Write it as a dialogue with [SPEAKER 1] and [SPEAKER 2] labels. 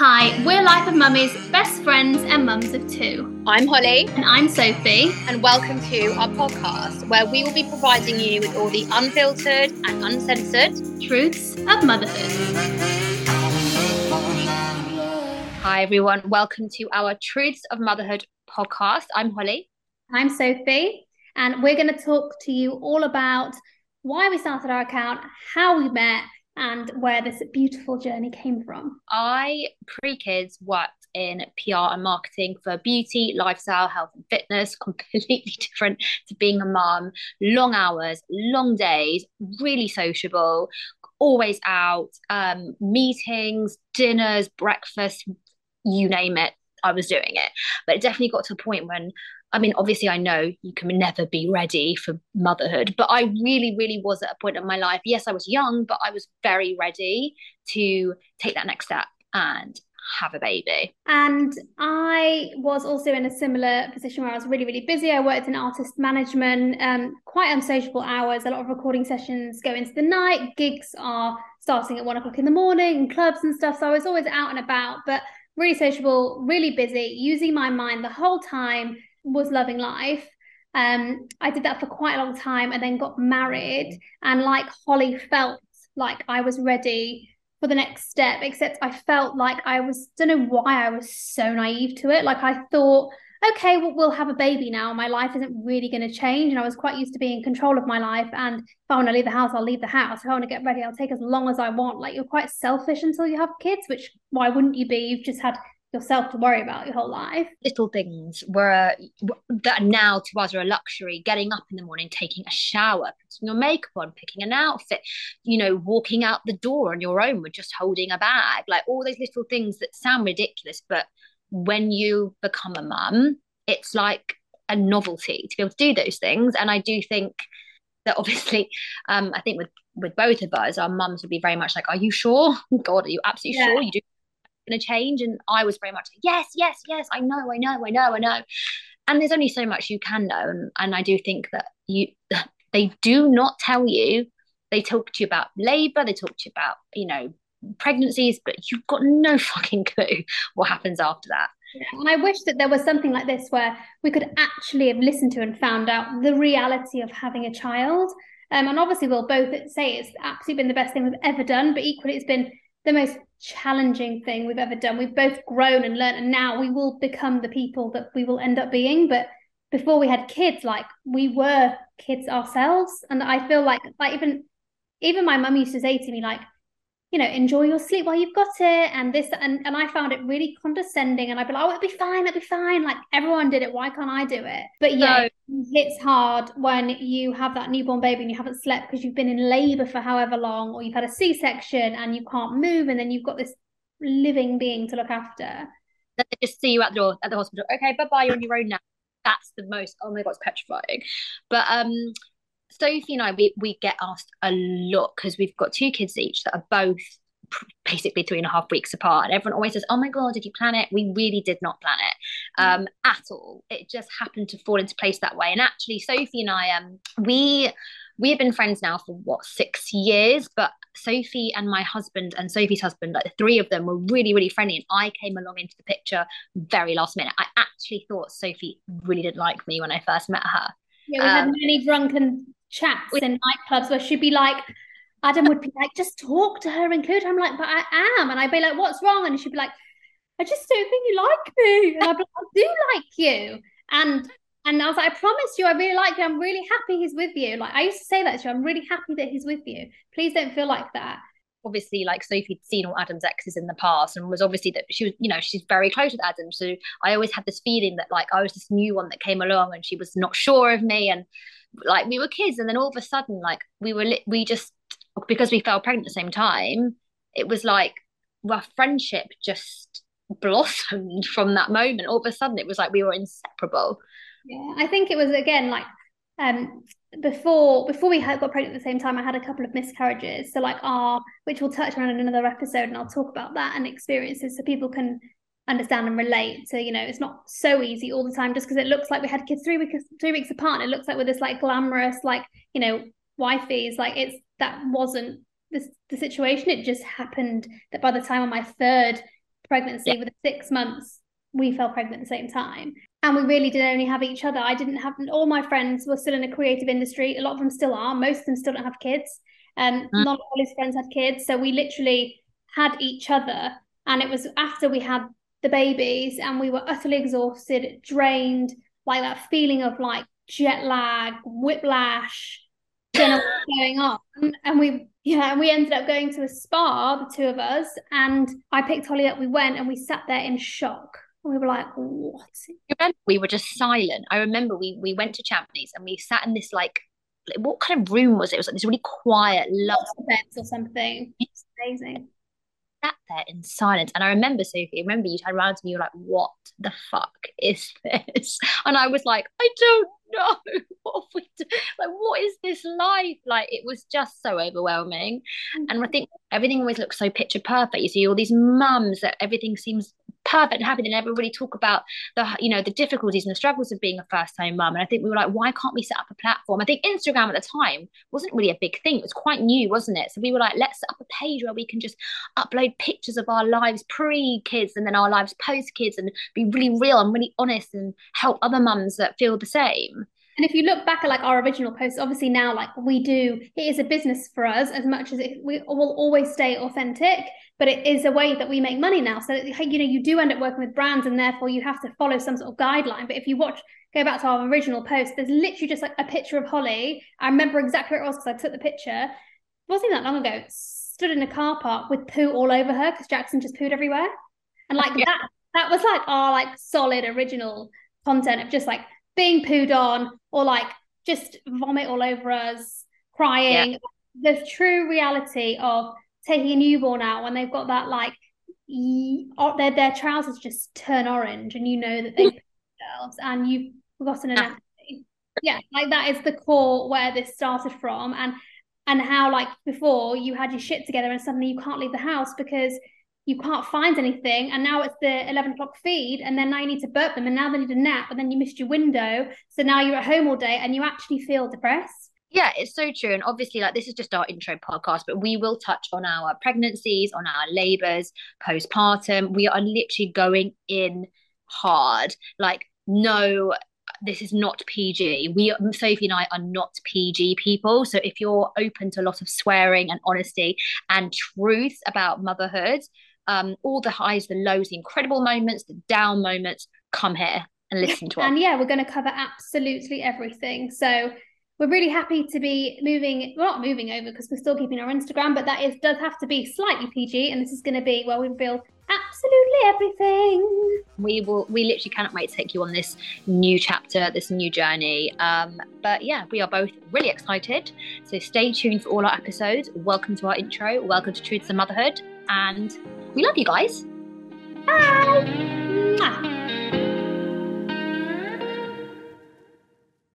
[SPEAKER 1] Hi, we're Life of Mummies, best friends and mums of two.
[SPEAKER 2] I'm Holly.
[SPEAKER 1] And I'm Sophie.
[SPEAKER 2] And welcome to our podcast, where we will be providing you with all the unfiltered and uncensored
[SPEAKER 1] truths of motherhood.
[SPEAKER 2] Hi, everyone. Welcome to our Truths of Motherhood podcast. I'm Holly.
[SPEAKER 1] I'm Sophie. And we're going to talk to you all about why we started our account, how we met, and where this beautiful journey came from.
[SPEAKER 2] I, pre kids, worked in PR and marketing for beauty, lifestyle, health, and fitness, completely different to being a mum. Long hours, long days, really sociable, always out, um, meetings, dinners, breakfast, you name it. I was doing it. But it definitely got to a point when I mean, obviously, I know you can never be ready for motherhood, but I really, really was at a point in my life. Yes, I was young, but I was very ready to take that next step and have a baby.
[SPEAKER 1] And I was also in a similar position where I was really, really busy. I worked in artist management, um, quite unsociable hours. A lot of recording sessions go into the night. Gigs are starting at one o'clock in the morning, clubs and stuff. So I was always out and about, but really sociable, really busy, using my mind the whole time was loving life. Um, I did that for quite a long time and then got married. And like Holly felt like I was ready for the next step, except I felt like I was, don't know why I was so naive to it. Like I thought, okay, well, we'll have a baby now. My life isn't really going to change. And I was quite used to being in control of my life. And if I want to leave the house, I'll leave the house. If I want to get ready, I'll take as long as I want. Like you're quite selfish until you have kids, which why wouldn't you be? You've just had yourself to worry about your whole life.
[SPEAKER 2] Little things were that now to us are a luxury. Getting up in the morning, taking a shower, putting your makeup on, picking an outfit, you know, walking out the door on your own with just holding a bag, like all those little things that sound ridiculous, but when you become a mum, it's like a novelty to be able to do those things. And I do think that obviously, um, I think with with both of us, our mums would be very much like, "Are you sure? God, are you absolutely yeah. sure you do going to change. And I was very much yes, yes, yes, I know, I know, I know, I know. And there's only so much you can know. And, and I do think that you, they do not tell you, they talk to you about labor, they talk to you about, you know, pregnancies, but you've got no fucking clue what happens after that.
[SPEAKER 1] And I wish that there was something like this where we could actually have listened to and found out the reality of having a child. Um, and obviously, we'll both say it's absolutely been the best thing we've ever done, but equally, it's been the most challenging thing we've ever done. We've both grown and learned, and now we will become the people that we will end up being. But before we had kids, like we were kids ourselves, and I feel like like even even my mum used to say to me like you know, enjoy your sleep while you've got it, and this, and and I found it really condescending. And I'd be like, oh, it'll be fine, it'll be fine. Like everyone did it, why can't I do it? But yeah, no. it's hard when you have that newborn baby and you haven't slept because you've been in labour for however long, or you've had a C-section and you can't move, and then you've got this living being to look after.
[SPEAKER 2] Then they just see you at the door at the hospital. Okay, bye bye, you're on your own now. That's the most. Oh my god, it's petrifying. But um, Sophie and I, we, we get asked a lot because we've got two kids each that are both basically three and a half weeks apart. And everyone always says, Oh my God, did you plan it? We really did not plan it mm. um, at all. It just happened to fall into place that way. And actually, Sophie and I, um, we we have been friends now for what six years but sophie and my husband and sophie's husband like the three of them were really really friendly and i came along into the picture very last minute i actually thought sophie really didn't like me when i first met her
[SPEAKER 1] yeah we um, had many drunken chats in nightclubs where she'd be like, Adam would be like, just talk to her, include her. I'm like, but I am. And I'd be like, what's wrong? And she'd be like, I just don't think you like me. And I'd be like, I do like you. And and I was like, I promise you, I really like you. I'm really happy he's with you. Like I used to say that to you. I'm really happy that he's with you. Please don't feel like that.
[SPEAKER 2] Obviously, like Sophie'd seen all Adam's exes in the past and was obviously that she was, you know, she's very close with Adam. So I always had this feeling that like I was this new one that came along and she was not sure of me. And like we were kids and then all of a sudden like we were li- we just because we fell pregnant at the same time it was like our friendship just blossomed from that moment. All of a sudden it was like we were inseparable.
[SPEAKER 1] Yeah i think it was again like um before before we had got pregnant at the same time i had a couple of miscarriages. So like our which we'll touch on in another episode and i'll talk about that and experiences so people can understand and relate to you know it's not so easy all the time just because it looks like we had kids three weeks three weeks apart and it looks like we're this like glamorous like you know wifeys like it's that wasn't this the situation. It just happened that by the time on my third pregnancy yeah. with six months we fell pregnant at the same time. And we really did only have each other. I didn't have all my friends were still in a creative industry. A lot of them still are. Most of them still don't have kids. Um mm. none of his friends had kids. So we literally had each other and it was after we had the babies and we were utterly exhausted drained like that feeling of like jet lag whiplash don't know what's going on and we yeah and we ended up going to a spa the two of us and i picked holly up we went and we sat there in shock. And we were like what?
[SPEAKER 2] We were just silent. I remember we we went to champneys and we sat in this like what kind of room was it? It was like this really quiet, lovely
[SPEAKER 1] beds or something. It's amazing
[SPEAKER 2] sat there in silence. And I remember, Sophie, I remember you turned around to me, you were like, what the fuck is this? And I was like, I don't know. What we do? Like, what is this life? Like, it was just so overwhelming. Mm-hmm. And I think everything always looks so picture perfect. You see all these mums that everything seems perfect and happy. They never really talk about the, you know, the difficulties and the struggles of being a first time mum. And I think we were like, why can't we set up a platform? I think Instagram at the time wasn't really a big thing. It was quite new, wasn't it? So we were like, let's set up a page where we can just upload pictures of our lives pre kids and then our lives post kids and be really real and really honest and help other mums that feel the same.
[SPEAKER 1] And if you look back at like our original posts, obviously now like we do, it is a business for us as much as it, we will always stay authentic, but it is a way that we make money now. So you know you do end up working with brands, and therefore you have to follow some sort of guideline. But if you watch, go back to our original post, there's literally just like a picture of Holly. I remember exactly where it was because I took the picture. It wasn't that long ago. Stood in a car park with poo all over her because Jackson just pooed everywhere, and like yeah. that that was like our like solid original content of just like being pooed on or like just vomit all over us, crying. Yeah. The true reality of taking a newborn out when they've got that like their their trousers just turn orange and you know that they themselves and you've forgotten ah. an empathy. Yeah, like that is the core where this started from and and how like before you had your shit together and suddenly you can't leave the house because you can't find anything and now it's the 11 o'clock feed and then now you need to burp them and now they need a nap and then you missed your window so now you're at home all day and you actually feel depressed
[SPEAKER 2] yeah it's so true and obviously like this is just our intro podcast but we will touch on our pregnancies on our labors postpartum we are literally going in hard like no this is not PG. We Sophie and I are not PG people. So if you're open to a lot of swearing and honesty and truth about motherhood, um, all the highs, the lows, the incredible moments, the down moments. Come here and listen to us.
[SPEAKER 1] And yeah, we're going to cover absolutely everything. So we're really happy to be moving, we're not moving over because we're still keeping our Instagram, but that is does have to be slightly PG. And this is going to be where we reveal absolutely everything.
[SPEAKER 2] We will, we literally cannot wait to take you on this new chapter, this new journey. Um, but yeah, we are both really excited. So stay tuned for all our episodes. Welcome to our intro. Welcome to Truths of Motherhood. And we love you guys.
[SPEAKER 1] Bye. Mwah.